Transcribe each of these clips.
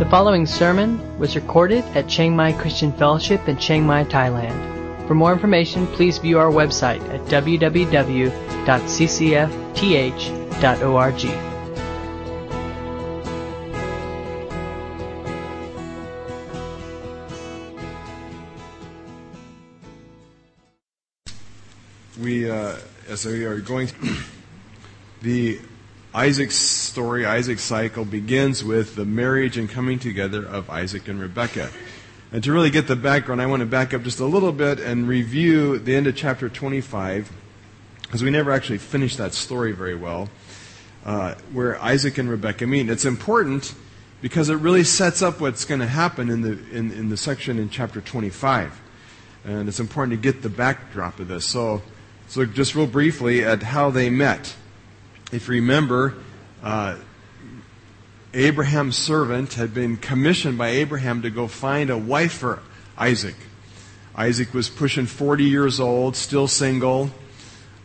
The following sermon was recorded at Chiang Mai Christian Fellowship in Chiang Mai, Thailand. For more information, please view our website at www.ccfth.org. We, uh, as we are going, the Isaac's story, Isaac's cycle begins with the marriage and coming together of Isaac and Rebekah. And to really get the background, I want to back up just a little bit and review the end of chapter 25, because we never actually finished that story very well, uh, where Isaac and Rebekah meet. It's important because it really sets up what's going to happen in the, in, in the section in chapter 25. And it's important to get the backdrop of this. So, so just real briefly at how they met. If you remember, uh, Abraham's servant had been commissioned by Abraham to go find a wife for Isaac. Isaac was pushing 40 years old, still single,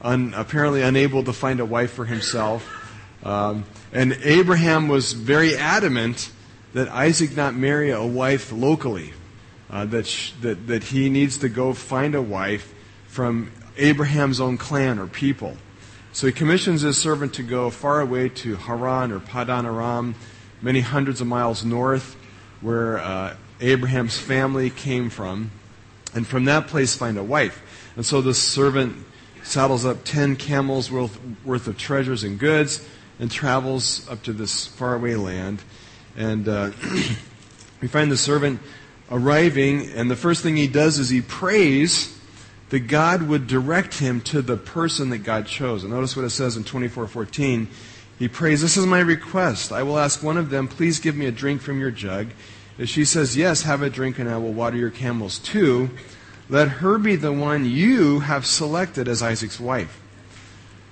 un, apparently unable to find a wife for himself. Um, and Abraham was very adamant that Isaac not marry a wife locally, uh, that, sh- that, that he needs to go find a wife from Abraham's own clan or people. So he commissions his servant to go far away to Haran or Padan Aram, many hundreds of miles north, where uh, Abraham's family came from, and from that place find a wife. And so the servant saddles up ten camels worth, worth of treasures and goods and travels up to this faraway land. And uh, we find the servant arriving, and the first thing he does is he prays that God would direct him to the person that God chose. And notice what it says in 24:14. He prays, "This is my request. I will ask one of them, please give me a drink from your jug." If she says, "Yes, have a drink and I will water your camels too," let her be the one you have selected as Isaac's wife.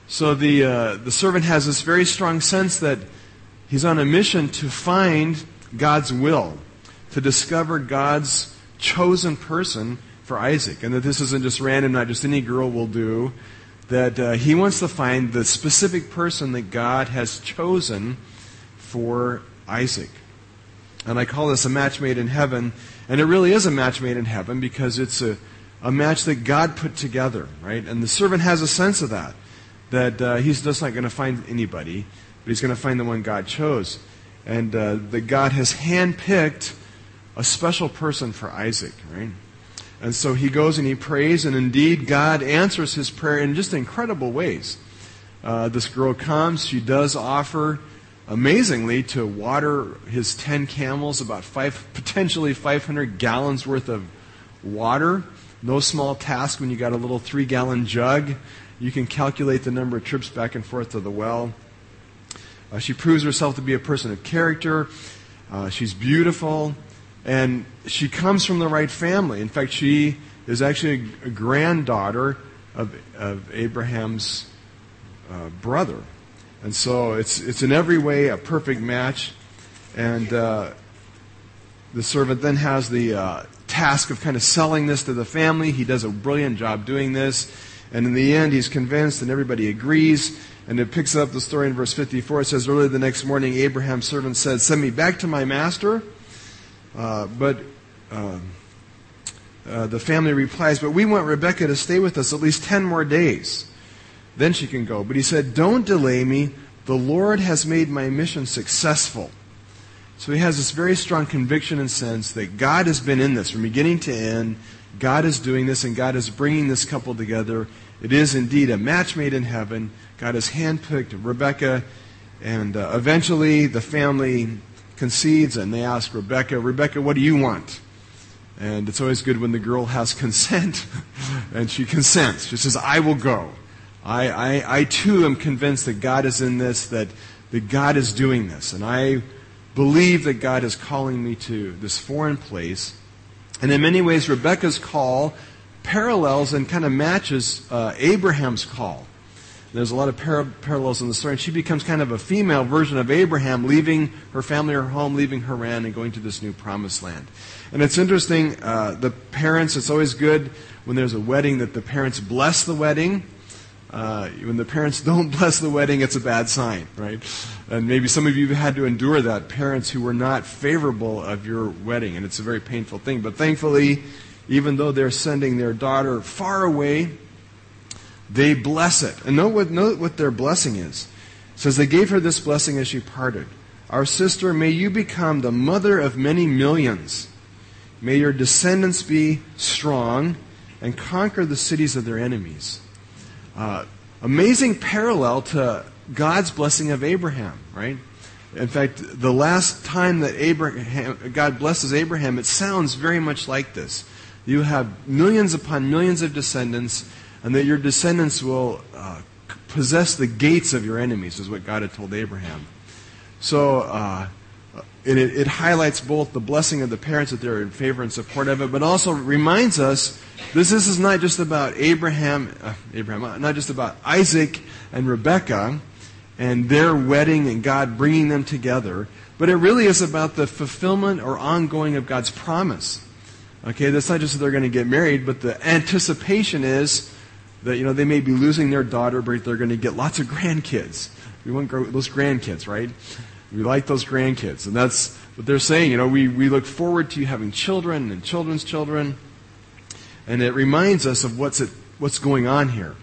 So the uh, the servant has this very strong sense that he's on a mission to find God's will, to discover God's chosen person for Isaac, and that this isn't just random, not just any girl will do. That uh, he wants to find the specific person that God has chosen for Isaac. And I call this a match made in heaven, and it really is a match made in heaven because it's a, a match that God put together, right? And the servant has a sense of that, that uh, he's just not going to find anybody, but he's going to find the one God chose. And uh, that God has handpicked a special person for Isaac, right? And so he goes and he prays, and indeed God answers his prayer in just incredible ways. Uh, this girl comes, she does offer, amazingly, to water his ten camels, about five, potentially 500 gallons worth of water. No small task when you got a little three gallon jug. You can calculate the number of trips back and forth to the well. Uh, she proves herself to be a person of character. Uh, she's beautiful. And she comes from the right family. In fact, she is actually a granddaughter of, of Abraham's uh, brother. And so it's, it's in every way a perfect match. And uh, the servant then has the uh, task of kind of selling this to the family. He does a brilliant job doing this. And in the end, he's convinced and everybody agrees. And it picks up the story in verse 54. It says, Early the next morning, Abraham's servant said, Send me back to my master. Uh, but uh, uh, the family replies, But we want Rebekah to stay with us at least 10 more days. Then she can go. But he said, Don't delay me. The Lord has made my mission successful. So he has this very strong conviction and sense that God has been in this from beginning to end. God is doing this, and God is bringing this couple together. It is indeed a match made in heaven. God has handpicked Rebekah, and uh, eventually the family concedes and they ask Rebekah, Rebekah, what do you want? And it's always good when the girl has consent and she consents. She says, I will go. I, I, I too am convinced that God is in this, that, that God is doing this. And I believe that God is calling me to this foreign place. And in many ways, Rebekah's call parallels and kind of matches uh, Abraham's call. There's a lot of par- parallels in the story. And she becomes kind of a female version of Abraham, leaving her family, her home, leaving Haran, and going to this new promised land. And it's interesting, uh, the parents, it's always good when there's a wedding that the parents bless the wedding. uh, when the parents don't bless the wedding, it's a bad sign, right? And maybe some of you have had to endure that, parents who were not favorable of your wedding, and it's a very painful thing. But thankfully, even though they're sending their daughter far away, they bless it. And note what, note what their blessing is. It says, They gave her this blessing as she parted. Our sister, may you become the mother of many millions. May your descendants be strong and conquer the cities of their enemies. Uh, amazing parallel to God's blessing of Abraham, right? In fact, the last time that Abraham, God blesses Abraham, it sounds very much like this. You have millions upon millions of descendants, and that your descendants will uh, possess the gates of your enemies, is what God had told Abraham. So, uh, it, it, highlights both the blessing of the parents that they're in favor and support of it, but also reminds us this, this is not just about Abraham, uh, Abraham, uh, not just about Isaac and Rebekah and their wedding and God bringing them together, but it really is about the fulfillment or ongoing of God's promise. Okay, that's not just that they're going to get married, but the anticipation is that you know they may be losing their daughter, but they're going to get lots of grandkids. We want those grandkids, right? We like those grandkids. And that's what they're saying. You know, we, we look forward to having children and children's children. And it reminds us of what's, what's going on here.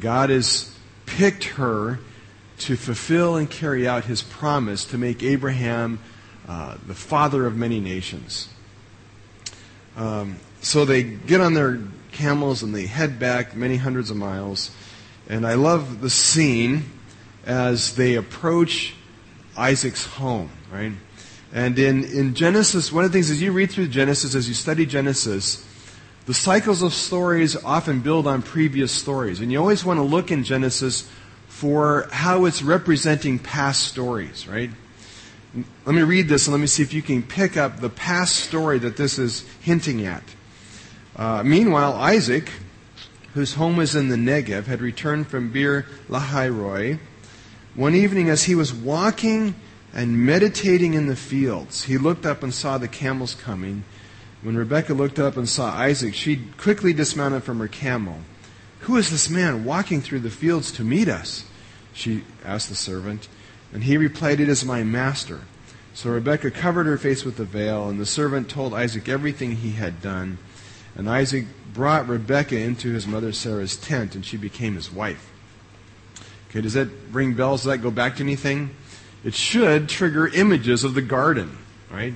God has picked her to fulfill and carry out his promise to make Abraham uh, the father of many nations. Um, so they get on their camels and they head back many hundreds of miles. And I love the scene as they approach Isaac's home, right? And in, in Genesis, one of the things as you read through Genesis, as you study Genesis, the cycles of stories often build on previous stories. And you always want to look in Genesis for how it's representing past stories, right? Let me read this and let me see if you can pick up the past story that this is hinting at. Uh, meanwhile, Isaac, whose home was in the Negev, had returned from Beer Lahai one evening, as he was walking and meditating in the fields, he looked up and saw the camels coming. When Rebekah looked up and saw Isaac, she quickly dismounted from her camel. Who is this man walking through the fields to meet us? She asked the servant. And he replied, It is my master. So Rebekah covered her face with the veil, and the servant told Isaac everything he had done. And Isaac brought Rebekah into his mother Sarah's tent, and she became his wife. Okay, does that ring bells? Does that go back to anything? It should trigger images of the garden, right?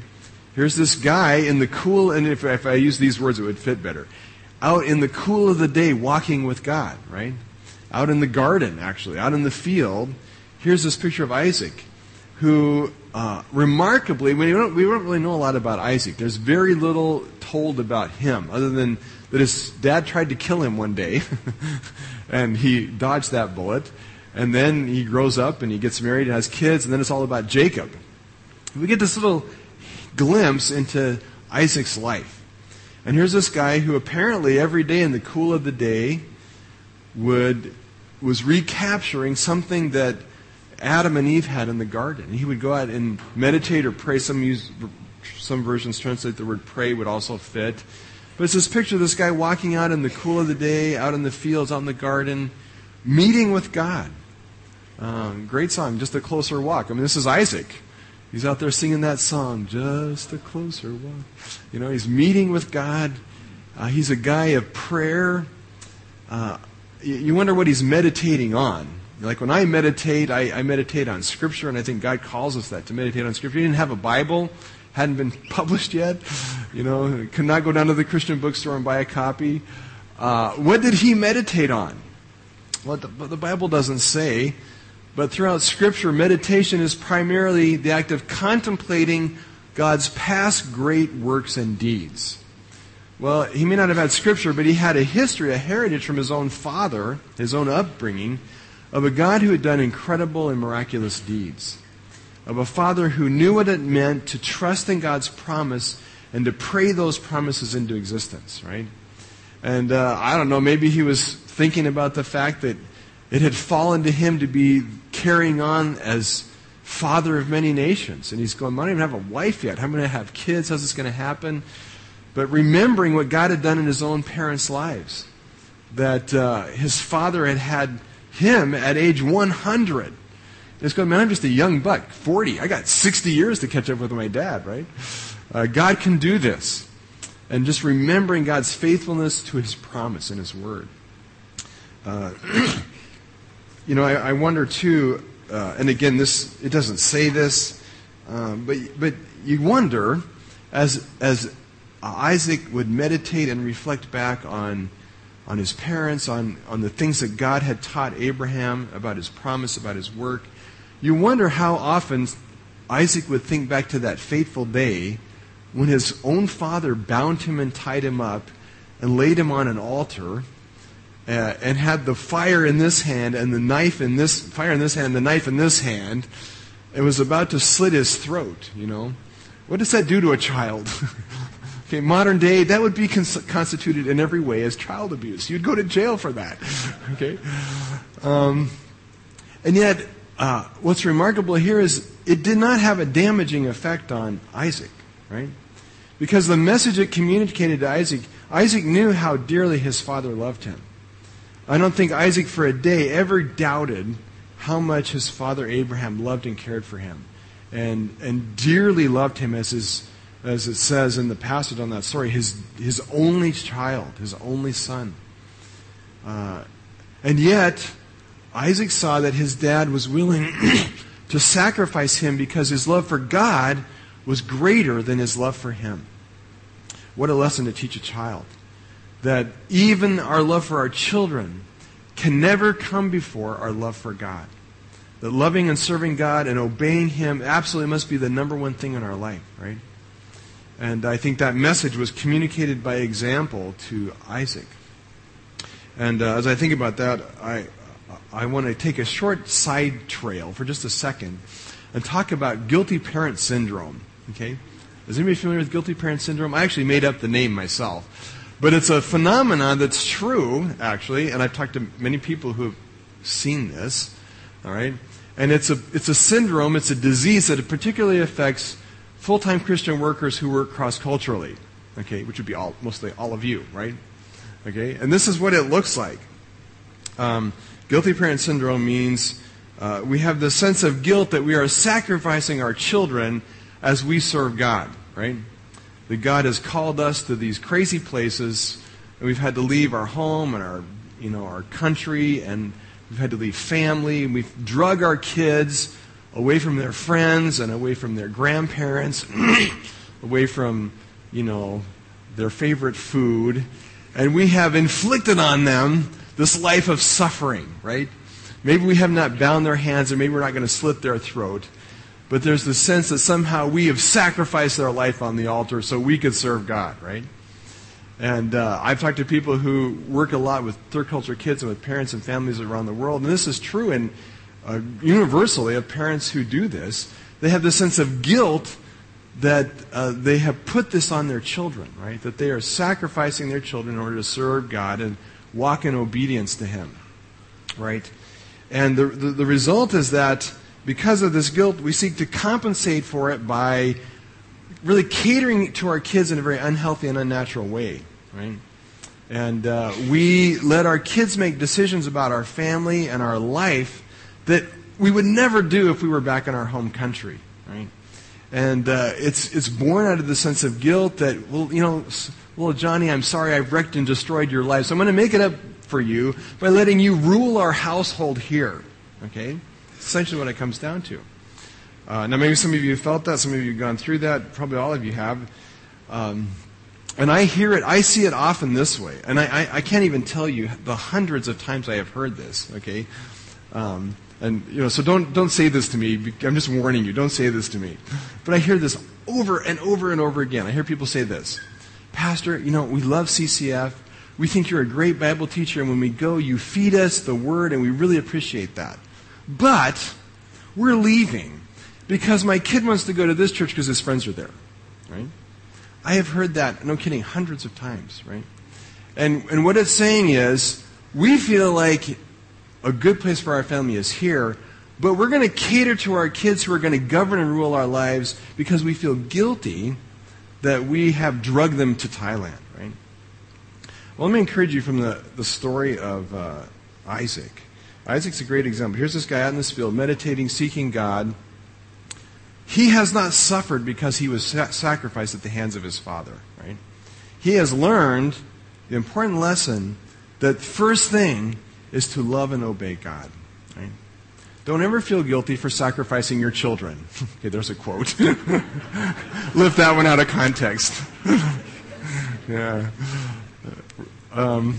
Here's this guy in the cool, and if, if I use these words, it would fit better. Out in the cool of the day, walking with God, right? Out in the garden, actually, out in the field. Here's this picture of Isaac, who uh, remarkably, we don't, we don't really know a lot about Isaac. There's very little told about him, other than that his dad tried to kill him one day, and he dodged that bullet. And then he grows up and he gets married and has kids, and then it's all about Jacob. We get this little glimpse into Isaac's life. And here's this guy who apparently every day in the cool of the day would was recapturing something that Adam and Eve had in the garden. He would go out and meditate or pray. Some use some versions translate the word pray would also fit. But it's this picture of this guy walking out in the cool of the day, out in the fields, out in the garden, meeting with God. Um, great song, Just a Closer Walk. I mean, this is Isaac. He's out there singing that song, Just a Closer Walk. You know, he's meeting with God. Uh, he's a guy of prayer. Uh, you wonder what he's meditating on. Like when I meditate, I, I, meditate on Scripture, and I think God calls us that to meditate on Scripture. He didn't have a Bible, hadn't been published yet. You know, could not go down to the Christian bookstore and buy a copy. Uh, what did he meditate on? Well, the, the Bible doesn't say. But throughout Scripture, meditation is primarily the act of contemplating God's past great works and deeds. Well, he may not have had Scripture, but he had a history, a heritage from his own father, his own upbringing, of a God who had done incredible and miraculous deeds. Of a father who knew what it meant to trust in God's promise and to pray those promises into existence, right? And uh, I don't know, maybe he was thinking about the fact that it had fallen to him to be carrying on as father of many nations. And he's going, I don't even have a wife yet. How am I going to have kids? How's this going to happen? But remembering what God had done in his own parents' lives, that uh, his father had had him at age 100. It's going, man, I'm just a young buck, 40. I got 60 years to catch up with my dad, right? Uh, God can do this. And just remembering God's faithfulness to his promise and his word. Uh, you know, I, I wonder too, uh, and again, this it doesn't say this, um, but but you wonder as as Isaac would meditate and reflect back on on his parents, on on the things that God had taught Abraham about his promise, about his work. You wonder how often Isaac would think back to that fateful day when his own father bound him and tied him up and laid him on an altar uh, and had the fire in this hand and the knife in this fire in this hand, the knife in this hand, and was about to slit his throat. You know, what does that do to a child? okay, modern day, that would be cons- constituted in every way as child abuse. You'd go to jail for that. okay, um, and yet, uh, what's remarkable here is it did not have a damaging effect on Isaac, right? Because the message it communicated to Isaac, Isaac knew how dearly his father loved him. I don't think Isaac for a day ever doubted how much his father Abraham loved and cared for him and, and dearly loved him as his, as it says in the passage on that story, his, his only child, his only son. Uh, and yet, Isaac saw that his dad was willing to sacrifice him because his love for God was greater than his love for him. What a lesson to teach a child that even our love for our children can never come before our love for God. That loving and serving God and obeying Him absolutely must be the number one thing in our life, right? And I think that message was communicated by example to Isaac. And uh, as I think about that, I, I want to take a short side trail for just a second and talk about guilty parent syndrome. Okay? Is anybody familiar with guilty parent syndrome? I actually made up the name myself. But it's a phenomenon that's true, actually, and I've talked to many people who have seen this, all right? And it's a, it's a syndrome, it's a disease that particularly affects full time Christian workers who work cross culturally, okay, which would be all, mostly all of you, right? Okay? And this is what it looks like. Um, guilty parent syndrome means uh, we have the sense of guilt that we are sacrificing our children as we serve God, right? that God has called us to these crazy places, and we've had to leave our home and our, you know, our country, and we've had to leave family, and we've drug our kids away from their friends and away from their grandparents, away from, you know, their favorite food, and we have inflicted on them this life of suffering, right? Maybe we have not bound their hands, or maybe we're not going to slit their throat but there's the sense that somehow we have sacrificed our life on the altar so we could serve God, right? And uh, I've talked to people who work a lot with third culture kids and with parents and families around the world, and this is true and uh, universally of parents who do this. They have the sense of guilt that uh, they have put this on their children, right? That they are sacrificing their children in order to serve God and walk in obedience to Him, right? And the, the, the result is that because of this guilt, we seek to compensate for it by really catering to our kids in a very unhealthy and unnatural way, right? And uh, we let our kids make decisions about our family and our life that we would never do if we were back in our home country, right? And uh, it's it's born out of the sense of guilt that well, you know, well, Johnny, I'm sorry I've wrecked and destroyed your life, so I'm going to make it up for you by letting you rule our household here, okay? essentially what it comes down to. Uh, now, maybe some of you have felt that, some of you have gone through that, probably all of you have. Um, and I hear it, I see it often this way. And I, I, I, can't even tell you the hundreds of times I have heard this, okay? Um, and, you know, so don't, don't say this to me. I'm just warning you. Don't say this to me. But I hear this over and over and over again. I hear people say this Pastor, you know, we love CCF. We think you're a great Bible teacher. And when we go, you feed us the word, and we really appreciate that. But we're leaving because my kid wants to go to this church because his friends are there. Right? I have heard that, no kidding, hundreds of times, right? And, and what it's saying is, we feel like a good place for our family is here, but we're going to cater to our kids who are going to govern and rule our lives because we feel guilty that we have drugged them to Thailand, right? Well, let me encourage you from the, the story of uh, Isaac Isaac's a great example. Here's this guy out in this field meditating, seeking God. He has not suffered because he was sacrificed at the hands of his father, right? He has learned the important lesson that first thing is to love and obey God. Right? Don't ever feel guilty for sacrificing your children. okay, there's a quote. Lift that one out of context. yeah. Um,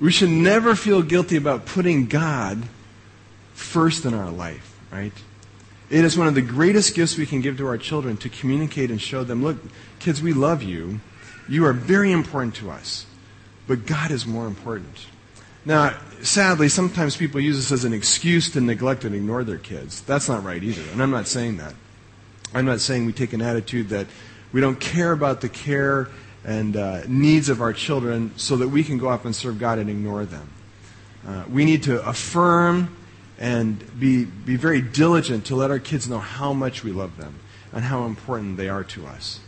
we should never feel guilty about putting God first in our life, right? It is one of the greatest gifts we can give to our children to communicate and show them, look, kids, we love you. You are very important to us. But God is more important. Now, sadly, sometimes people use this as an excuse to neglect and ignore their kids. That's not right either. And I'm not saying that. I'm not saying we take an attitude that we don't care about the care and uh, needs of our children so that we can go off and serve God and ignore them. Uh, we need to affirm and be, be very diligent to let our kids know how much we love them and how important they are to us.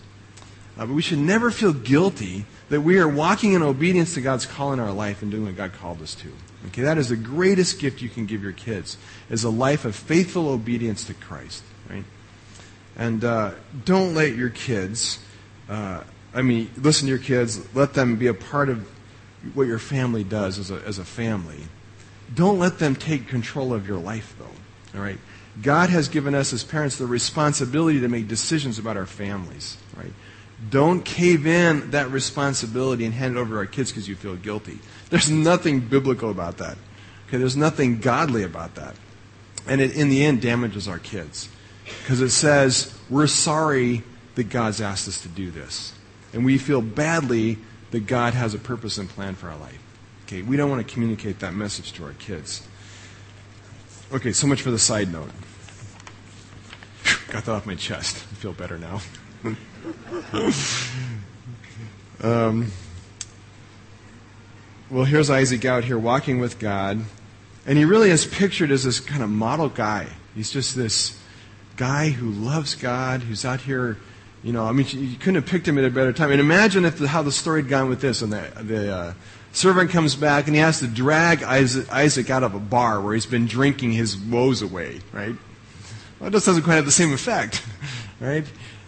Uh, but we should never feel guilty that we are walking in obedience to God's call in our life and doing what God called us to. Okay, that is the greatest gift you can give your kids, is a life of faithful obedience to Christ, right? And uh, don't let your kids, uh, I mean, listen to your kids, let them be a part of what your family does as a, as a family. Don't let them take control of your life, though, all right? God has given us as parents the responsibility to make decisions about our families, right? Don't cave in that responsibility and hand it over to our kids because you feel guilty. There's nothing biblical about that. Okay, there's nothing godly about that. And it, in the end, damages our kids. Because it says, we're sorry that God's asked us to do this. And we feel badly that God has a purpose and plan for our life. Okay, we don't want to communicate that message to our kids. Okay, so much for the side note. Got that off my chest. I feel better now. um, well, here's Isaac out here walking with God, and he really is pictured as this kind of model guy. He's just this guy who loves God, who's out here. You know, I mean, you couldn't have picked him at a better time. And imagine if the, how the story had gone with this, and the, the uh, servant comes back and he has to drag Isaac, Isaac out of a bar where he's been drinking his woes away, right? Well, it just doesn't quite have the same effect, right?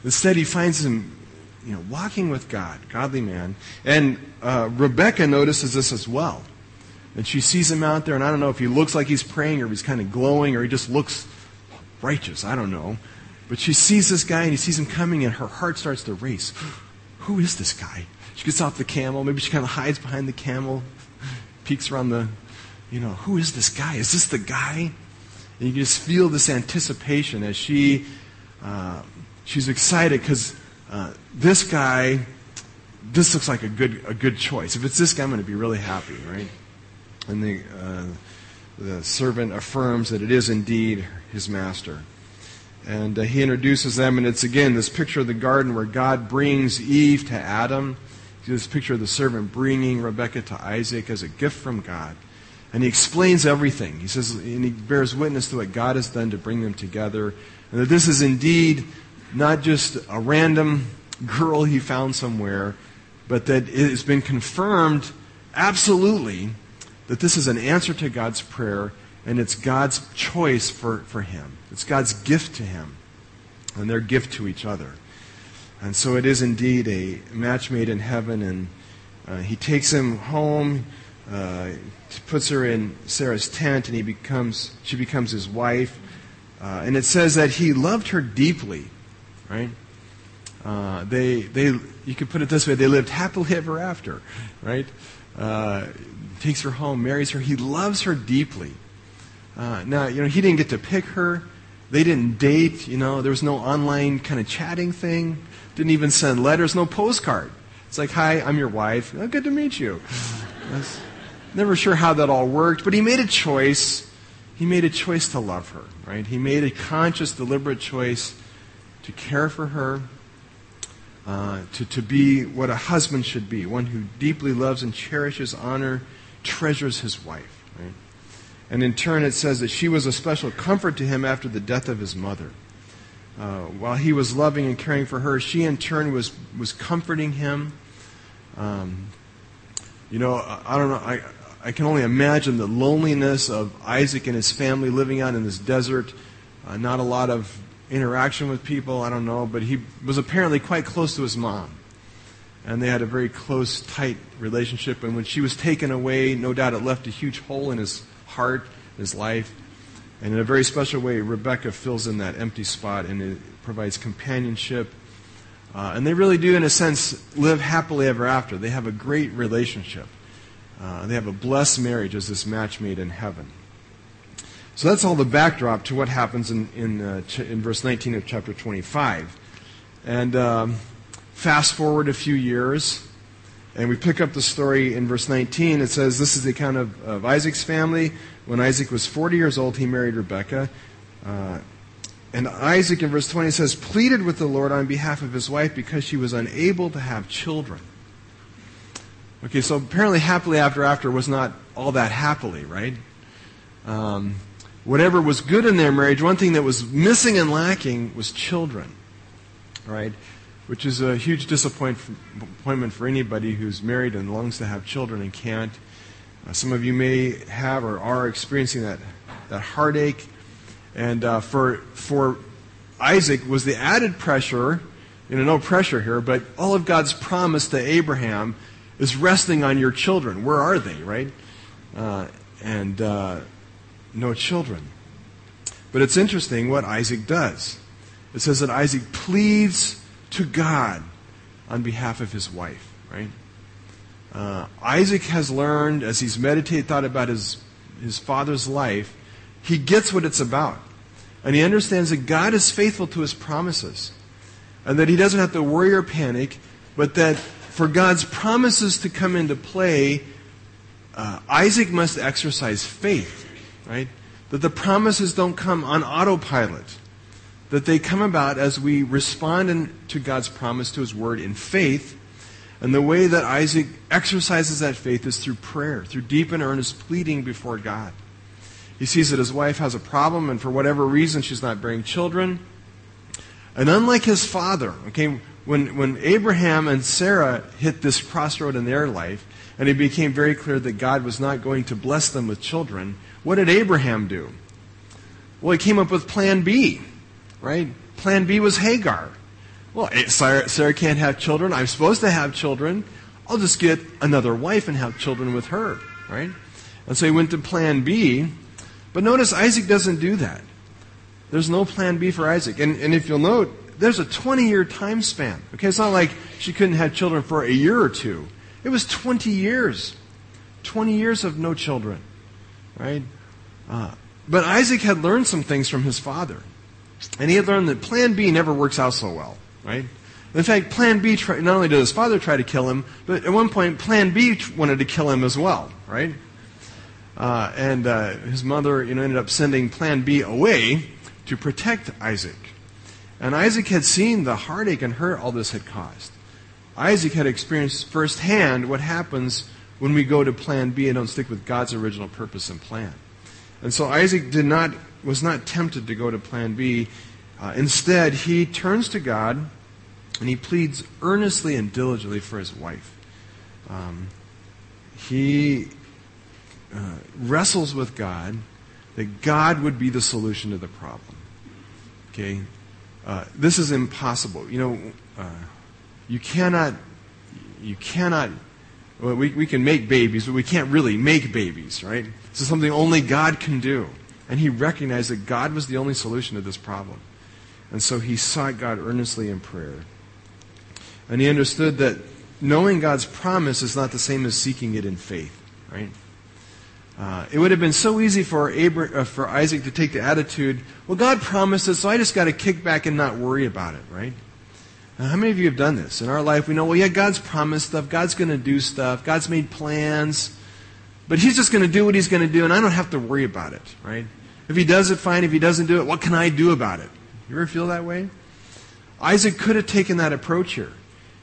Instead, he finds him, you know, walking with God, godly man. And uh, Rebekah notices this as well. And she sees him out there, and I don't know if he looks like he's praying or he's kind of glowing or he just looks righteous. I don't know. But she sees this guy and he sees him coming, and her heart starts to race. Who is this guy? She gets off the camel. Maybe she kind of hides behind the camel, peeks around the, you know, who is this guy? Is this the guy? And you can just feel this anticipation as she uh, she's excited because uh, this guy, this looks like a good, a good choice. If it's this guy, I'm going to be really happy, right? And the, uh, the servant affirms that it is indeed his master. And uh, he introduces them, and it's again this picture of the garden where God brings Eve to Adam. This picture of the servant bringing Rebekah to Isaac as a gift from God. And he explains everything. He says, and he bears witness to what God has done to bring them together. And that this is indeed not just a random girl he found somewhere, but that it has been confirmed absolutely that this is an answer to God's prayer and it's God's choice for, for him. It's God's gift to him and their gift to each other. And so it is indeed a match made in heaven, and uh, he takes him home, uh, puts her in Sarah's tent, and he becomes, she becomes his wife. Uh, and it says that he loved her deeply right? Uh, they, they, you could put it this way: they lived happily ever after, right? Uh, takes her home, marries her. He loves her deeply. Uh, now, you know, he didn't get to pick her. They didn't date. You know, there was no online kind of chatting thing. Didn't even send letters. No postcard. It's like, "Hi, I'm your wife. Oh, good to meet you." never sure how that all worked, but he made a choice. He made a choice to love her, right? He made a conscious, deliberate choice to care for her, uh, to, to be what a husband should be one who deeply loves and cherishes, honor, treasures his wife. Right? And in turn, it says that she was a special comfort to him after the death of his mother. Uh, while he was loving and caring for her, she in turn was, was comforting him. Um, you know, I, I don't know. I, I can only imagine the loneliness of Isaac and his family living out in this desert. Uh, not a lot of interaction with people, I don't know, but he was apparently quite close to his mom. And they had a very close, tight relationship. And when she was taken away, no doubt it left a huge hole in his heart, his life. And in a very special way, Rebekah fills in that empty spot and it provides companionship. Uh, and they really do, in a sense, live happily ever after. They have a great relationship. Uh, they have a blessed marriage as this match made in heaven. So that's all the backdrop to what happens in, in, uh, ch- in verse 19 of chapter 25. And um, fast forward a few years, and we pick up the story in verse 19. It says, This is the account of, of Isaac's family. When Isaac was 40 years old, he married Rebekah. Uh, and Isaac, in verse 20, says, pleaded with the Lord on behalf of his wife because she was unable to have children. Okay, so apparently happily after after was not all that happily, right? Um, whatever was good in their marriage, one thing that was missing and lacking was children, right? Which is a huge disappointment for anybody who's married and longs to have children and can't. Uh, some of you may have or are experiencing that, that heartache. And uh, for, for Isaac was the added pressure, you know, no pressure here, but all of God's promise to Abraham is resting on your children. Where are they, right? Uh, and uh, no children. But it's interesting what Isaac does. It says that Isaac pleads to God on behalf of his wife, right? Uh, Isaac has learned, as he's meditated, thought about his, his father's life, he gets what it's about. And he understands that God is faithful to his promises. And that he doesn't have to worry or panic, but that for God's promises to come into play, uh, Isaac must exercise faith, right? That the promises don't come on autopilot. That they come about as we respond in, to God's promise, to his word in faith. And the way that Isaac exercises that faith is through prayer, through deep and earnest pleading before God. He sees that his wife has a problem, and for whatever reason, she's not bearing children. And unlike his father, okay, when, when Abraham and Sarah hit this crossroad in their life, and it became very clear that God was not going to bless them with children, what did Abraham do? Well, he came up with plan B, right? Plan B was Hagar. Well, eh, Sarah, Sarah can't have children. I'm supposed to have children. I'll just get another wife and have children with her, right? And so he went to plan B. But notice Isaac doesn't do that. There's no plan B for Isaac. And, and if you'll note, there's a 20 year time span. Okay, it's not like she couldn't have children for a year or two. It was 20 years. 20 years of no children. Right? Uh, but Isaac had learned some things from his father. And he had learned that plan B never works out so well. Right? In fact, plan B, not only did his father try to kill him, but at one point, plan B wanted to kill him as well. Right? Uh, and uh, his mother you know, ended up sending plan B away to protect Isaac. And Isaac had seen the heartache and hurt all this had caused. Isaac had experienced firsthand what happens when we go to plan B and don't stick with God's original purpose and plan. And so Isaac did not, was not tempted to go to plan B. Uh, instead, he turns to God and he pleads earnestly and diligently for his wife. Um, he uh, wrestles with God that God would be the solution to the problem. Okay? Uh, this is impossible. You know, uh, you cannot, you cannot, we, we can make babies, but we can't really make babies, right? This is something only God can do. And he recognized that God was the only solution to this problem. And so he sought God earnestly in prayer. And he understood that knowing God's promise is not the same as seeking it in faith, right? Uh, it would have been so easy for, Abra- uh, for Isaac to take the attitude, well, God promised it, so I just got to kick back and not worry about it, right? Now, how many of you have done this? In our life, we know, well, yeah, God's promised stuff, God's going to do stuff, God's made plans, but He's just going to do what He's going to do, and I don't have to worry about it, right? If He does it, fine. If He doesn't do it, what can I do about it? You ever feel that way? Isaac could have taken that approach here.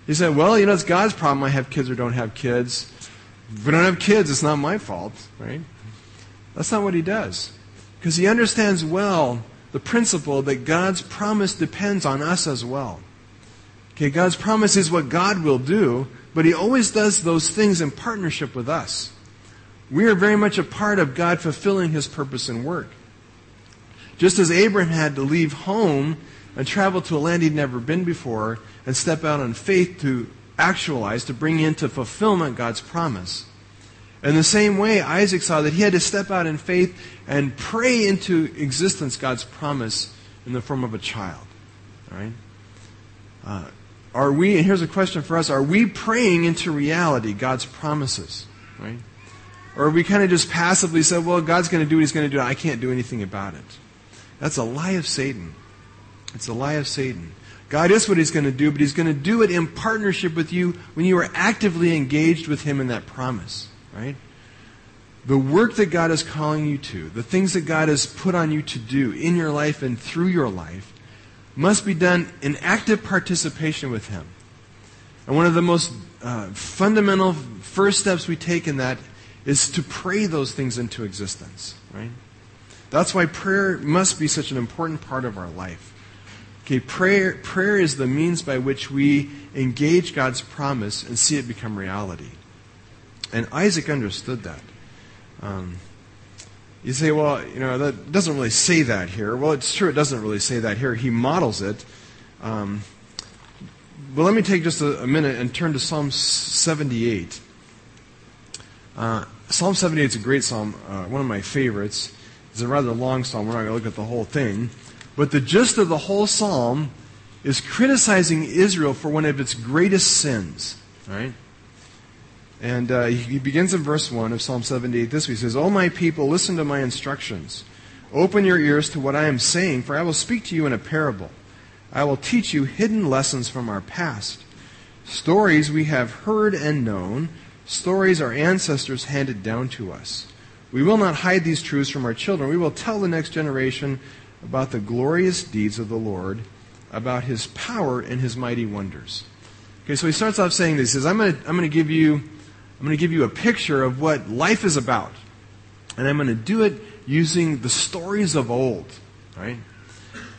He said, well, you know, it's God's problem I have kids or don't have kids. If we don't have kids, it's not my fault, right? That's not what he does. Because he understands well the principle that God's promise depends on us as well. Okay, God's promise is what God will do, but he always does those things in partnership with us. We are very much a part of God fulfilling his purpose and work. Just as Abraham had to leave home and travel to a land he'd never been before and step out on faith to actualize, to bring into fulfillment God's promise. In the same way, Isaac saw that he had to step out in faith and pray into existence God's promise in the form of a child. All right? Uh, are we, and here's a question for us, are we praying into reality God's promises? Right? Or are we kind of just passively say, well, God's going to do what he's going to do. I can't do anything about it. That's a lie of Satan. It's a lie of Satan. God is what he's going to do, but he's going to do it in partnership with you when you are actively engaged with him in that promise. Right? The work that God is calling you to, the things that God has put on you to do in your life and through your life, must be done in active participation with Him. And one of the most uh, fundamental first steps we take in that is to pray those things into existence, right? That's why prayer must be such an important part of our life. Okay, prayer, prayer is the means by which we engage God's promise and see it become reality. And Isaac understood that. Um, you say, well, you know, that doesn't really say that here. Well, it's true, it doesn't really say that here. He models it. Um, but let me take just a, a, minute and turn to Psalm 78. Uh, psalm 78 is a great psalm, uh, one of my favorites. It's a rather long psalm. We're not going to look at the whole thing. But the gist of the whole psalm is criticizing Israel for one of its greatest sins. Right? And uh, he begins in verse 1 of Psalm 78 this way. He says, O my people, listen to my instructions. Open your ears to what I am saying, for I will speak to you in a parable. I will teach you hidden lessons from our past. Stories we have heard and known, stories our ancestors handed down to us. We will not hide these truths from our children. We will tell the next generation about the glorious deeds of the Lord, about his power and his mighty wonders. Okay, so he starts off saying this. He says, I'm going I'm going to give you I'm going to give you a picture of what life is about. And I'm going to do it using the stories of old. Right?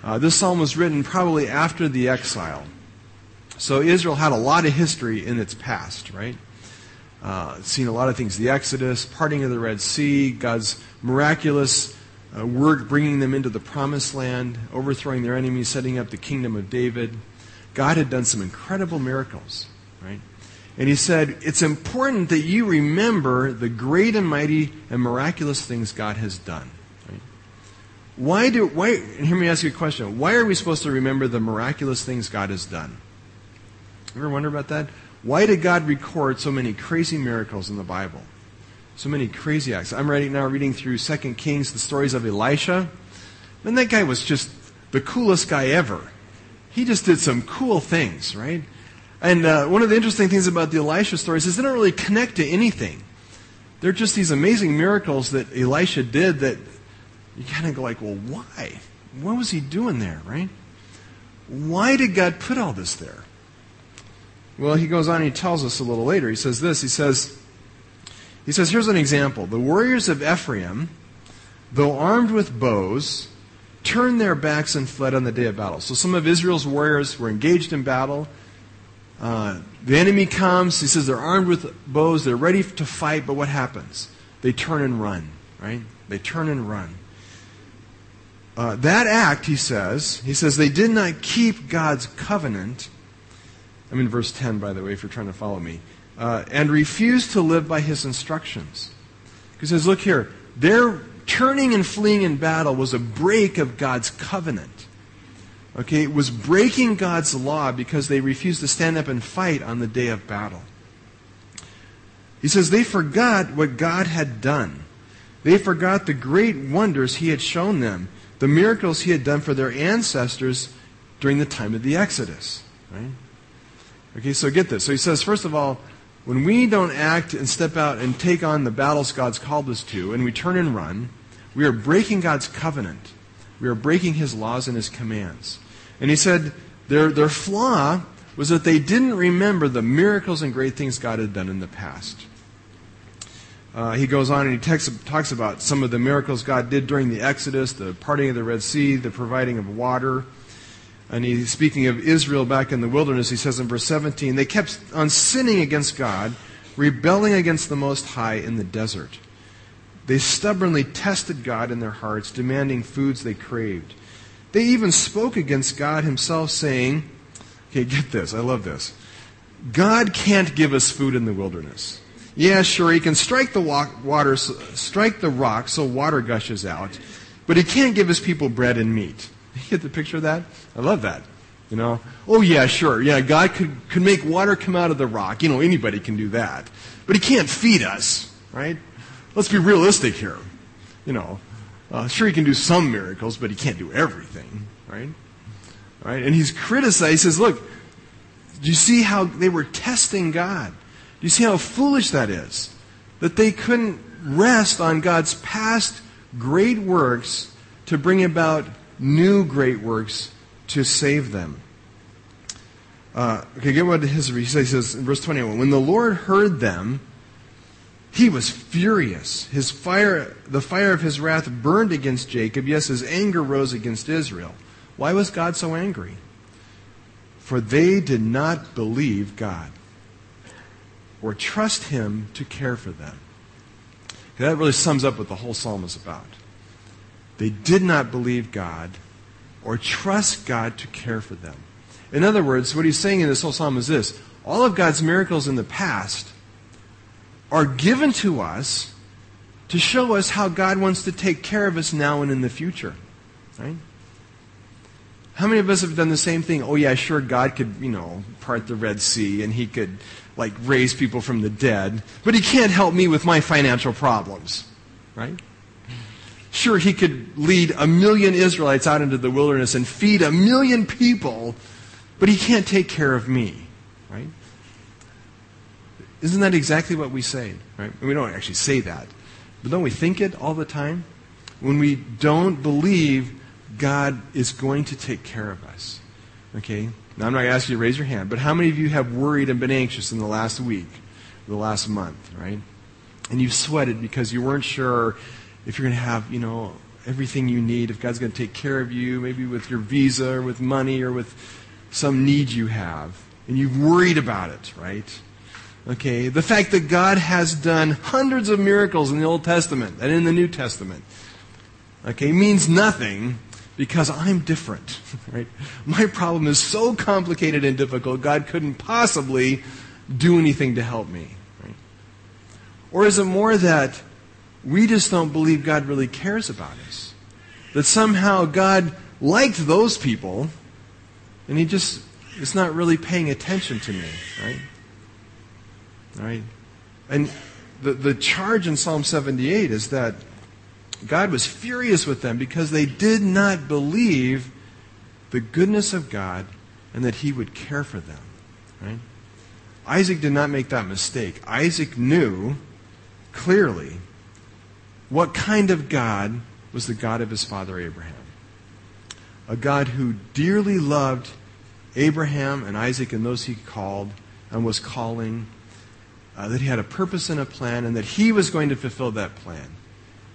Uh, this psalm was written probably after the exile. So Israel had a lot of history in its past, right? Uh, seen a lot of things the Exodus, parting of the Red Sea, God's miraculous uh, work bringing them into the promised land, overthrowing their enemies, setting up the kingdom of David. God had done some incredible miracles, right? And he said, It's important that you remember the great and mighty and miraculous things God has done. Right? Why do, why, and hear me ask you a question. Why are we supposed to remember the miraculous things God has done? Ever wonder about that? Why did God record so many crazy miracles in the Bible? So many crazy acts. I'm right now reading through 2 Kings, the stories of Elisha. And that guy was just the coolest guy ever. He just did some cool things, right? And uh, one of the interesting things about the Elisha stories is they don't really connect to anything. They're just these amazing miracles that Elisha did that you kind of go like, well, why? What was he doing there, right? Why did God put all this there? Well, he goes on and he tells us a little later. He says this. He says, he says, here's an example. The warriors of Ephraim, though armed with bows, turned their backs and fled on the day of battle. So some of Israel's warriors were engaged in battle. Uh, the enemy comes. He says they're armed with bows. They're ready to fight. But what happens? They turn and run. Right? They turn and run. Uh, that act, he says, he says they did not keep God's covenant. I'm in verse 10, by the way, if you're trying to follow me. Uh, and refused to live by his instructions. He says, look here, their turning and fleeing in battle was a break of God's covenant okay, was breaking God's law because they refused to stand up and fight on the day of battle. He says they forgot what God had done. They forgot the great wonders he had shown them, the miracles he had done for their ancestors during the time of the Exodus. Right? Okay, so get this. So he says, first of all, when we don't act and step out and take on the battles God's called us to, and we turn and run, we are breaking God's covenant. We are breaking his laws and his commands. And he said their, their flaw was that they didn't remember the miracles and great things God had done in the past. Uh, he goes on and he text, talks about some of the miracles God did during the Exodus, the parting of the Red Sea, the providing of water. And he's speaking of Israel back in the wilderness. He says in verse 17, they kept on sinning against God, rebelling against the Most High in the desert. They stubbornly tested God in their hearts, demanding foods they craved. They even spoke against God Himself, saying, Okay, get this, I love this. God can't give us food in the wilderness. Yeah, sure, He can strike the water, strike the rock so water gushes out, but He can't give His people bread and meat. You get the picture of that? I love that. You know, oh yeah, sure, yeah, God could, could make water come out of the rock. You know, anybody can do that. But He can't feed us, right? Let's be realistic here. You know, uh, sure, He can do some miracles, but He can't do everything, right? Right? And He's criticized, He says, look, do you see how they were testing God? Do you see how foolish that is? That they couldn't rest on God's past great works to bring about new great works to save them. Uh, okay, get what his he says in verse 21. When the Lord heard them, he was furious. His fire, the fire of his wrath burned against Jacob. Yes, his anger rose against Israel. Why was God so angry? For they did not believe God or trust him to care for them. That really sums up what the whole psalm is about. They did not believe God or trust God to care for them. In other words, what he's saying in this whole psalm is this all of God's miracles in the past are given to us to show us how God wants to take care of us now and in the future. Right? How many of us have done the same thing? Oh, yeah, sure, God could, you know, part the Red Sea and He could, like, raise people from the dead, but He can't help me with my financial problems. Right? Sure, he could lead a million Israelites out into the wilderness and feed a million people, but he can't take care of me, right? Isn't that exactly what we say, right? we don't actually say that, but don't we think it all the time? When we don't believe God is going to take care of us. Okay? Now, I'm not going to ask you to raise your hand, but how many of you have worried and been anxious in the last week, the last month, right? And you've sweated because you weren't sure if you're going to have, you know, everything you need, if God's going to take care of you, maybe with your visa or with money or with some need you have, and you've worried about it, right? Okay, the fact that God has done hundreds of miracles in the Old Testament and in the New Testament, okay, means nothing because I'm different, right? My problem is so complicated and difficult, God couldn't possibly do anything to help me, right? Or is it more that we just don't believe God really cares about us. That somehow God liked those people, and He just is not really paying attention to me, right? Right? And the, the charge in Psalm 78 is that God was furious with them because they did not believe the goodness of God and that He would care for them. Right? Isaac did not make that mistake. Isaac knew clearly what kind of God was the God of his father Abraham? A God who dearly loved Abraham and Isaac and those he called and was calling, uh, that he had a purpose and a plan, and that he was going to fulfill that plan.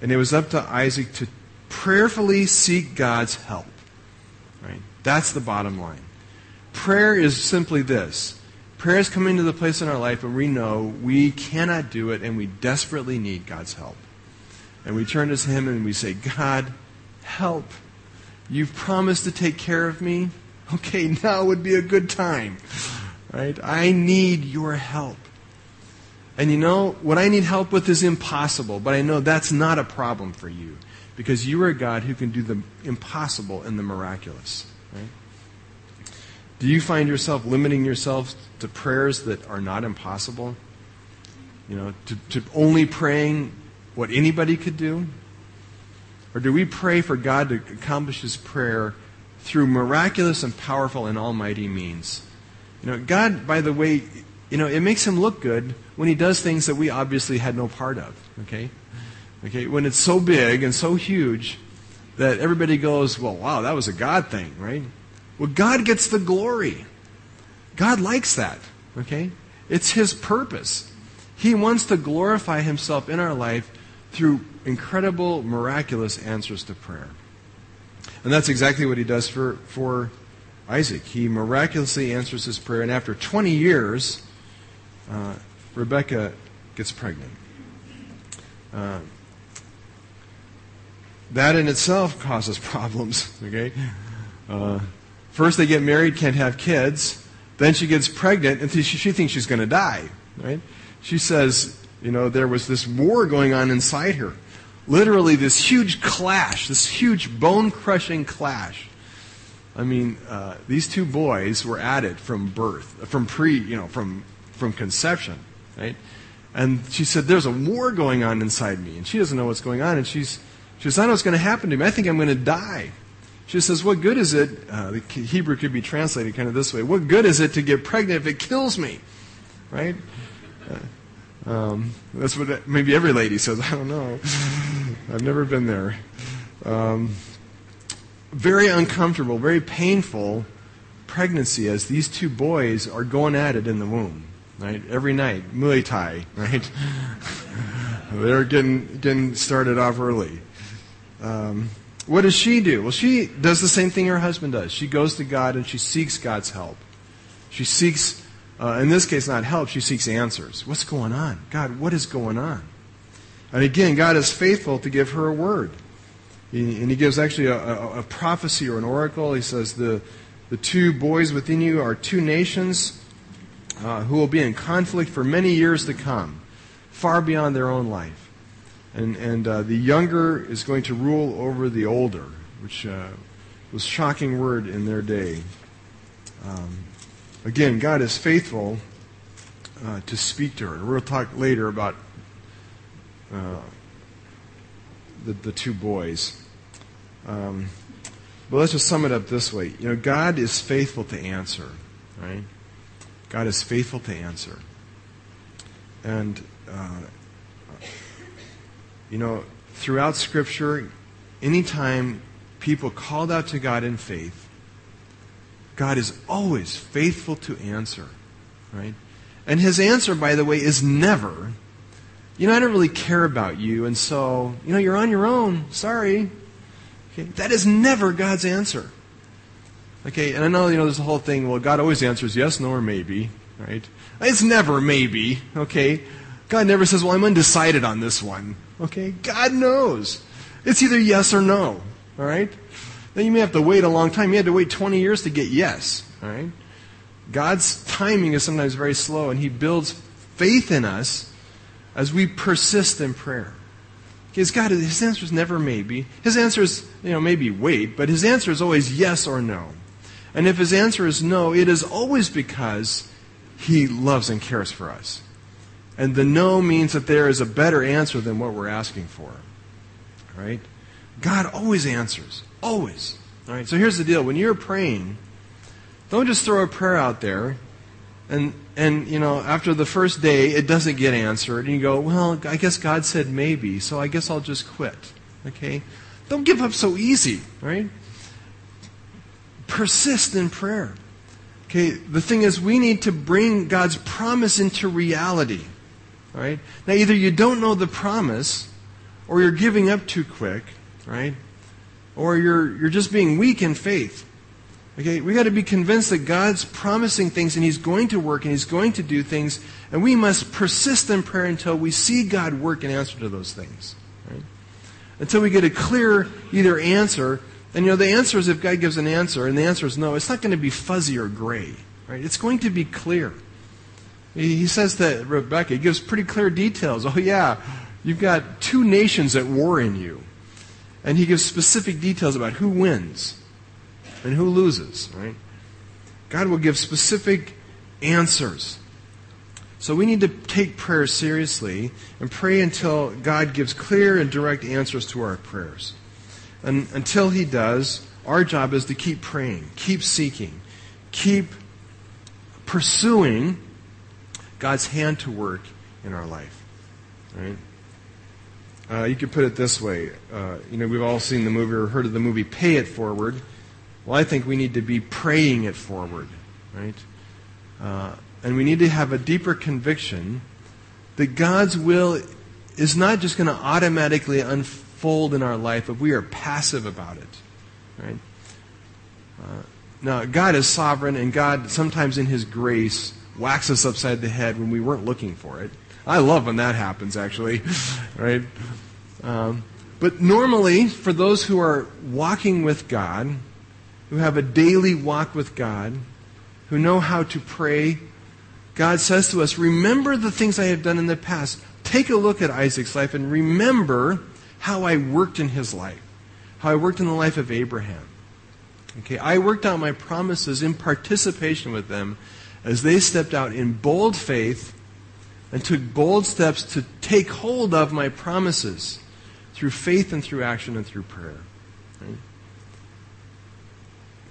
And it was up to Isaac to prayerfully seek God's help. Right? That's the bottom line. Prayer is simply this. Prayer is coming to the place in our life where we know we cannot do it and we desperately need God's help and we turn to Him and we say, God, help. You've promised to take care of me. Okay, now would be a good time. Right? I need your help. And you know, what I need help with is impossible, but I know that's not a problem for you because you are a God who can do the impossible and the miraculous. Right? Do you find yourself limiting yourself to prayers that are not impossible? You know, to, to only praying what anybody could do? Or do we pray for God to accomplish His prayer through miraculous and powerful and almighty means? You know, God, by the way, you know, it makes Him look good when He does things that we obviously had no part of. Okay? Okay? When it's so big and so huge that everybody goes, well, wow, that was a God thing, right? Well, God gets the glory. God likes that. Okay? It's His purpose. He wants to glorify Himself in our life through incredible, miraculous answers to prayer. And that's exactly what he does for, for Isaac. He miraculously answers his prayer, and after 20 years, uh, Rebekah gets pregnant. Uh, that in itself causes problems. Okay, uh, first they get married, can't have kids. Then she gets pregnant, and she, she thinks she's going to die. Right? She says, you know, there was this war going on inside her. Literally, this huge clash, this huge bone crushing clash. I mean, uh, these two boys were at it from birth, from pre, you know, from from conception, right? And she said, "There's a war going on inside me," and she doesn't know what's going on, and she's she says, "I know what's going to happen to me. I think I'm going to die." She says, "What good is it?" Uh, the Hebrew could be translated kind of this way: "What good is it to get pregnant if it kills me?" Right? Uh, um, that's what maybe every lady says. I don't know. I've never been there. Um, very uncomfortable, very painful pregnancy as these two boys are going at it in the womb, right? Every night, Muay Thai, right? They're getting getting started off early. Um, what does she do? Well, she does the same thing her husband does. She goes to God and she seeks God's help. She seeks uh, in this case, not help, she seeks answers. What's going on? God, what is going on? And again, God is faithful to give her a word. And he gives actually a, a, a, prophecy or an oracle. He says, the, the two boys within you are two nations uh, who will be in conflict for many years to come, far beyond their own life. And, and uh, the younger is going to rule over the older, which uh, was a shocking word in their day. Um, Again, God is faithful uh, to speak to her. We'll talk later about uh, the, the two boys. Um, but let's just sum it up this way. You know, God is faithful to answer, right? God is faithful to answer. And, uh, you know, throughout Scripture, anytime people called out to God in faith, God is always faithful to answer, right? And his answer, by the way, is never, you know, I don't really care about you, and so, you know, you're on your own. Sorry. Okay? That is never God's answer. Okay, and I know, you know, there's a whole thing, well, God always answers yes, no, or maybe, right? It's never maybe, okay? God never says, well, I'm undecided on this one. Okay? God knows. It's either yes or no, all right? Then you may have to wait a long time. You had to wait 20 years to get yes. All right? God's timing is sometimes very slow, and He builds faith in us as we persist in prayer. Because God, His answer is never maybe. His answer is, you know, maybe wait, but His answer is always yes or no. And if His answer is no, it is always because He loves and cares for us. And the no means that there is a better answer than what we're asking for. Right? God always answers. Always. All right. So here's the deal. When you're praying, don't just throw a prayer out there and and you know after the first day it doesn't get answered and you go well i guess god said maybe so i guess i'll just quit okay don't give up so easy right persist in prayer okay the thing is we need to bring god's promise into reality right now either you don't know the promise or you're giving up too quick right or you're, you're just being weak in faith. Okay, we got to be convinced that God's promising things and He's going to work and He's going to do things, and we must persist in prayer until we see God work and answer to those things. Right? Until we get a clear either answer, and you know the answer is if God gives an answer, and the answer is no, it's not going to be fuzzy or gray. Right? It's going to be clear. He says that Rebekah, he gives pretty clear details. Oh yeah, you've got two nations at war in you. And he gives specific details about who wins and who loses, right? God will give specific answers. So we need to take prayer seriously and pray until God gives clear and direct answers to our prayers. And until he does, our job is to keep praying, keep seeking, keep pursuing God's hand to work in our life. Right? Uh, you could put it this way. Uh, you know, we've all seen the movie or heard of the movie Pay It Forward. Well, I think we need to be praying it forward, right? Uh, and we need to have a deeper conviction that God's will is not just going to automatically unfold in our life if we are passive about it, right? Uh, now, God is sovereign, and God sometimes in His grace whacks us upside the head when we weren't looking for it. I love when that happens, actually, right? Um, But normally, for those who are walking with God, who have a daily walk with God, who know how to pray, God says to us, Remember the things I have done in the past. Take a look at Isaac's life and remember how I worked in his life, how I worked in the life of Abraham. Okay, I worked out my promises in participation with them as they stepped out in bold faith and took bold steps to take hold of my promises through faith and through action and through prayer. Right?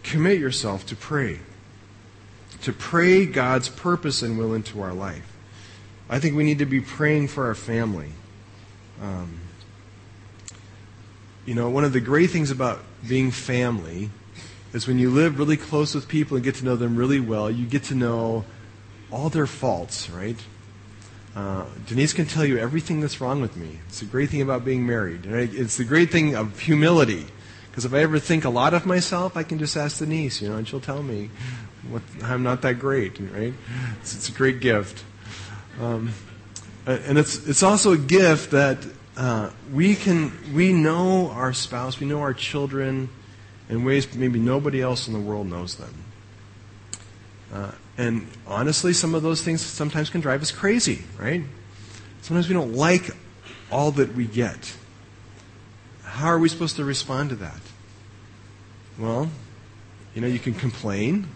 Commit yourself to pray. To pray God's purpose and will into our life. I think we need to be praying for our family. Um, you know, one of the great things about being family is when you live really close with people and get to know them really well, you get to know all their faults, right? Uh, Denise can tell you everything that's wrong with me. It's the great thing about being married. Right? It's the great thing of humility. Because if I ever think a lot of myself, I can just ask Denise, you know, and she'll tell me what, I'm not that great, right? It's, it's a great gift. Um, and it's, it's also a gift that uh, we can we know our spouse, we know our children in ways maybe nobody else in the world knows them. Uh, and honestly, some of those things sometimes can drive us crazy, right? Sometimes we don't like all that we get. How are we supposed to respond to that? Well, you know, you can complain.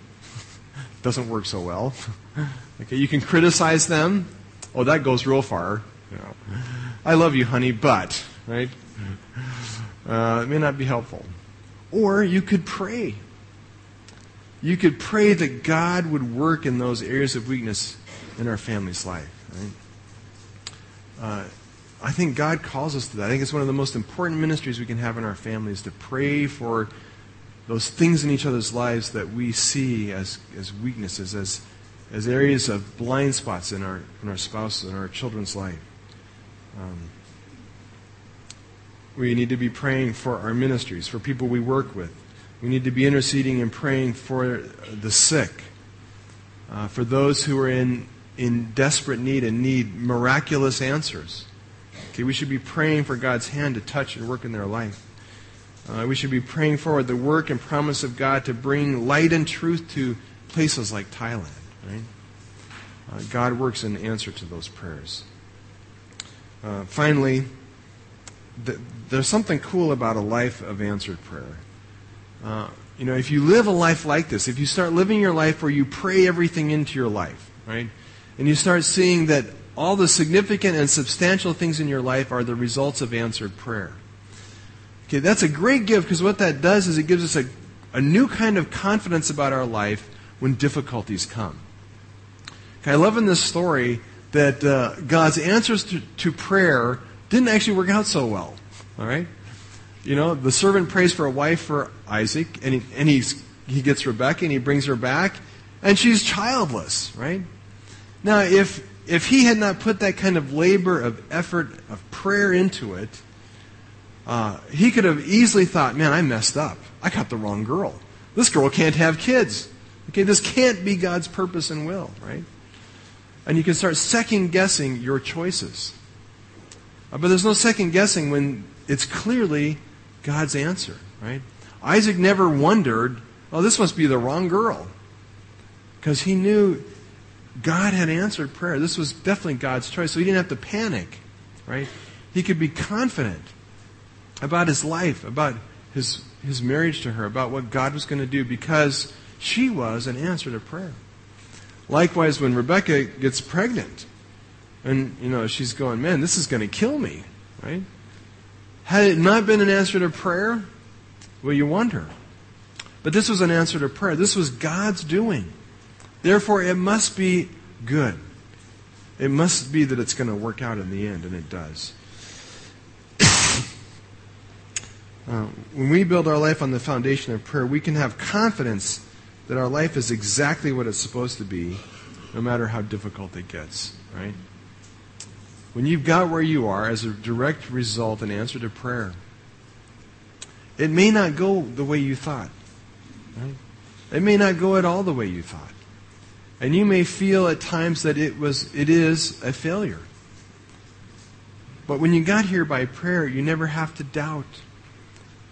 Doesn't work so well. okay, you can criticize them. Oh, that goes real far. You know, I love you, honey, but right? Uh, it may not be helpful. Or you could pray you could pray that God would work in those areas of weakness in our family's life. Right? Uh, I think God calls us to that. I think it's one of the most important ministries we can have in our families to pray for those things in each other's lives that we see as, as weaknesses, as, as areas of blind spots in our, in our spouse and our children's life. Um, we need to be praying for our ministries, for people we work with, we need to be interceding and praying for the sick, uh, for those who are in, in desperate need and need miraculous answers. Okay, we should be praying for God's hand to touch and work in their life. Uh, we should be praying for the work and promise of God to bring light and truth to places like Thailand. Right? Uh, God works in answer to those prayers. Uh, finally, th- there's something cool about a life of answered prayer. Uh, you know, if you live a life like this, if you start living your life where you pray everything into your life, right? And you start seeing that all the significant and substantial things in your life are the results of answered prayer. Okay, that's a great gift because what that does is it gives us a, a new kind of confidence about our life when difficulties come. Okay, I love in this story that uh, God's answers to, to prayer didn't actually work out so well. All right? You know, the servant prays for a wife for Isaac, and he, and he's, he gets Rebekah and he brings her back, and she's childless, right? Now, if, if he had not put that kind of labor, of effort, of prayer into it, uh, he could have easily thought, man, I messed up. I got the wrong girl. This girl can't have kids. Okay, this can't be God's purpose and will, right? And you can start second guessing your choices. Uh, but there's no second guessing when it's clearly God's answer, right? Isaac never wondered, oh, this must be the wrong girl. Because he knew God had answered prayer. This was definitely God's choice. So he didn't have to panic, right? He could be confident about his life, about his, his marriage to her, about what God was going to do because she was an answer to prayer. Likewise, when Rebekah gets pregnant, and, you know, she's going, man, this is going to kill me, right? Had it not been an answer to prayer, well, you wonder. But this was an answer to prayer. This was God's doing. Therefore, it must be good. It must be that it's going to work out in the end, and it does. uh, when we build our life on the foundation of prayer, we can have confidence that our life is exactly what it's supposed to be, no matter how difficult it gets, right? when you've got where you are as a direct result and answer to prayer, it may not go the way you thought. Right? It may not go at all the way you thought. And you may feel at times that it was it is a failure. But when you got here by prayer, you never have to doubt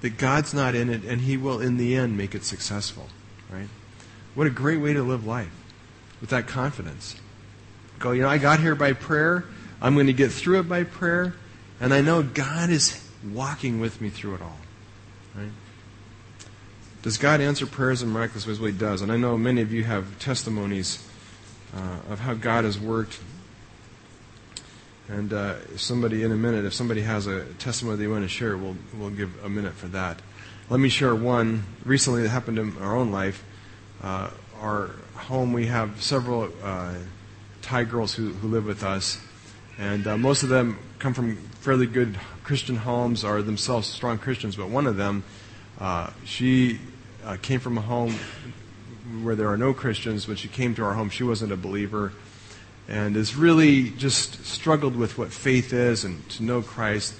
that God's not in it and He will, in the end, make it successful. Right? What a great way to live life with that confidence. Go, you know, I got here by prayer. I'm going to get through it by prayer. And I know God is walking with me through it all. Right? Does God answer prayers in miraculous ways? Well, He does. And I know many of you have testimonies uh, of how God has worked. And uh, somebody, in a minute, if somebody has a testimony they want to share, we'll, we'll give a minute for that. Let me share one recently that happened in our own life. Uh, our home, we have several uh, Thai girls who, who live with us. And uh, most of them come from fairly good Christian homes, are themselves strong Christians. But one of them, uh, she uh, came from a home where there are no Christians. When she came to our home, she wasn't a believer and has really just struggled with what faith is and to know Christ.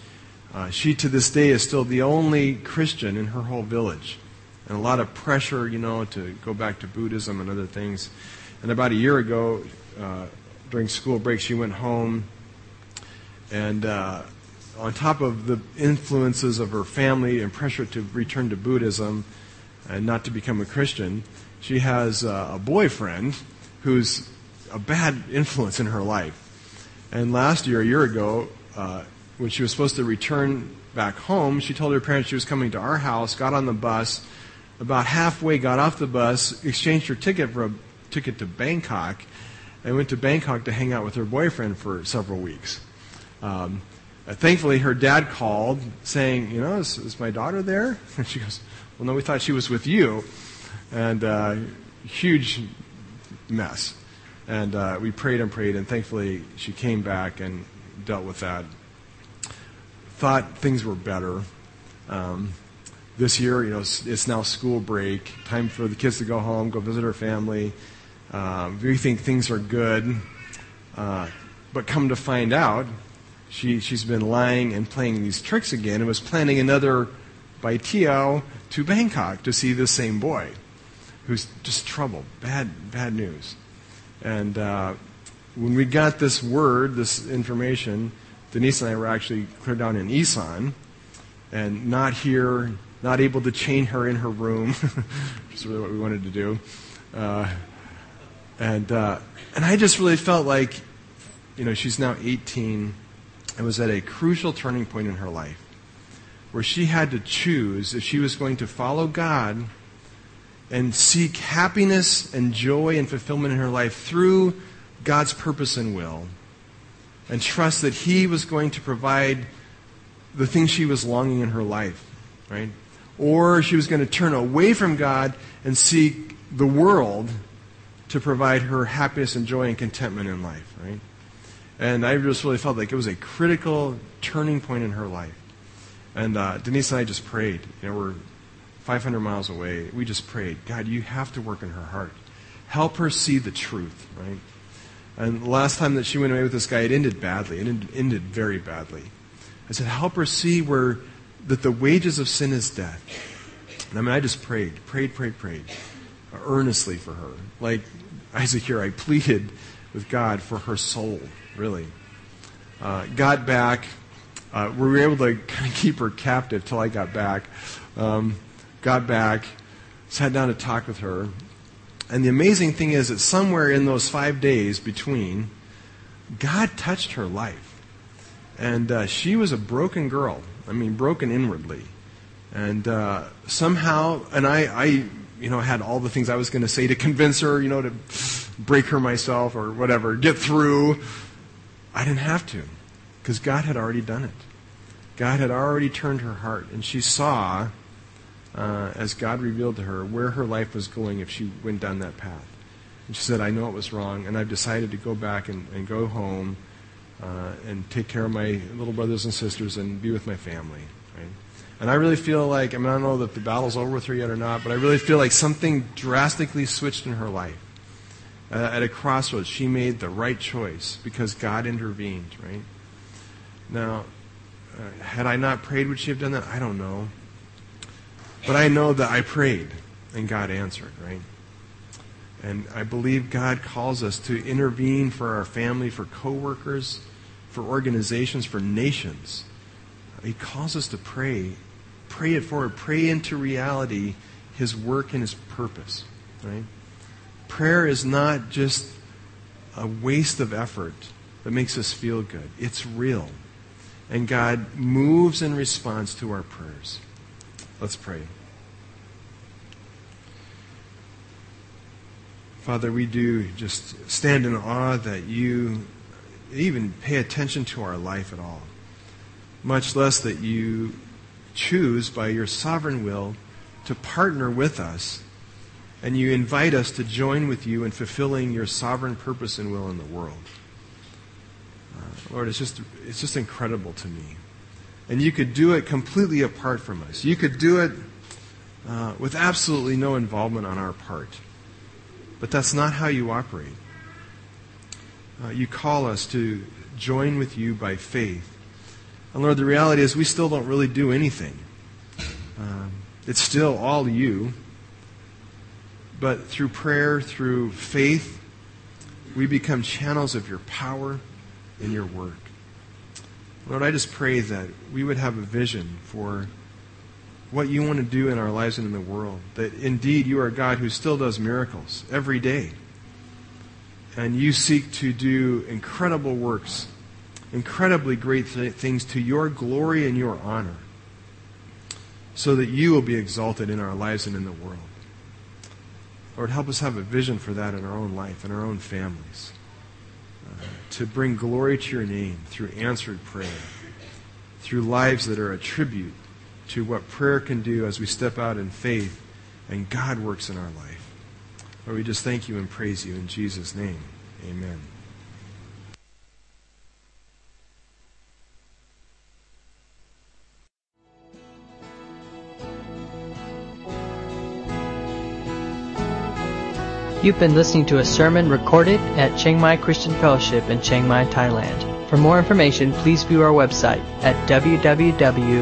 Uh, she, to this day, is still the only Christian in her whole village. And a lot of pressure, you know, to go back to Buddhism and other things. And about a year ago, uh, during school break, she went home. And uh, on top of the influences of her family and pressure to return to Buddhism and not to become a Christian, she has uh, a boyfriend who's a bad influence in her life. And last year, a year ago, uh, when she was supposed to return back home, she told her parents she was coming to our house, got on the bus, about halfway got off the bus, exchanged her ticket for a ticket to Bangkok, and went to Bangkok to hang out with her boyfriend for several weeks. Um, uh, thankfully, her dad called saying, You know, is, is, my daughter there? And she goes, Well, no, we thought she was with you. And uh, huge mess. And uh, we prayed and prayed, and thankfully she came back and dealt with that. Thought things were better. Um, this year, you know, it's now school break, time for the kids to go home, go visit her family. Uh, we think things are good. Uh, but come to find out, she, she's been lying and playing these tricks again and was planning another by baitiao to Bangkok to see the same boy who's just trouble. Bad, bad news. And uh, when we got this word, this information, Denise and I were actually clear down in Isan and not here, not able to chain her in her room, which is really what we wanted to do. Uh, and, uh, and I just really felt like, you know, she's now 18 and was at a crucial turning point in her life where she had to choose if she was going to follow God and seek happiness and joy and fulfillment in her life through God's purpose and will, and trust that He was going to provide the things she was longing in her life, right? Or she was going to turn away from God and seek the world to provide her happiness and joy and contentment in life, right? And I just really felt like it was a critical turning point in her life. And uh, Denise and I just prayed. You know, we're 500 miles away, we just prayed, God, you have to work in her heart. Help her see the truth, right? And last time that she went away with this guy, it ended badly. It ended very badly. I said, help her see where that the wages of sin is death. And I mean, I just prayed, prayed, prayed, prayed, earnestly for her. Like Isaac here, I pleaded with God for her soul, really. Uh, got back. Uh, we were able to kind of keep her captive till I got back. Um, got back, sat down to talk with her. And the amazing thing is that somewhere in those five days between, God touched her life. And uh, she was a broken girl. I mean, broken inwardly. And uh, somehow, and I, I, you know, had all the things I was going to say to convince her, you know, to break her myself or whatever, get through. I didn't have to, because God had already done it. God had already turned her heart, and she saw uh, as God revealed to her where her life was going if she went down that path. And she said, I know it was wrong, and I've decided to go back and, and go home uh, and take care of my little brothers and sisters and be with my family. Right? And I really feel like, I mean, I don't know if the battle's over with her yet or not, but I really feel like something drastically switched in her life. Uh, at a crossroads, she made the right choice because God intervened, right? Now, uh, had I not prayed, would she have done that? I don't know. But I know that I prayed and God answered, right? And I believe God calls us to intervene for our family, for coworkers, for organizations, for nations. He calls us to pray. Pray it forward. Pray into reality His work and His purpose. Right? Prayer is not just a waste of effort that makes us feel good. It's real. And God moves in response to our prayers. Let's pray. Father, we do just stand in awe that you even pay attention to our life at all, much less that you choose by your sovereign will to partner with us and you invite us to join with you in fulfilling your sovereign purpose and will in the world. Uh, Lord, it's just, it's just incredible to me. And you could do it completely apart from us. You could do it uh, with absolutely no involvement on our part. But that's not how you operate. Uh, you call us to join with you by faith. And Lord, the reality is we still don't really do anything. Um, it's still all you. But through prayer, through faith, we become channels of your power and your work. Lord, I just pray that we would have a vision for what you want to do in our lives and in the world. That indeed you are a God who still does miracles every day. And you seek to do incredible works, incredibly great th- things to your glory and your honor, so that you will be exalted in our lives and in the world. Lord, help us have a vision for that in our own life, in our own families, uh, to bring glory to your name through answered prayer, through lives that are a tribute to what prayer can do as we step out in faith and God works in our life. Lord, we just thank you and praise you in Jesus' name. Amen. You've been listening to a sermon recorded at Chiang Mai Christian Fellowship in Chiang Mai, Thailand. For more information, please view our website at www.ccfth.org.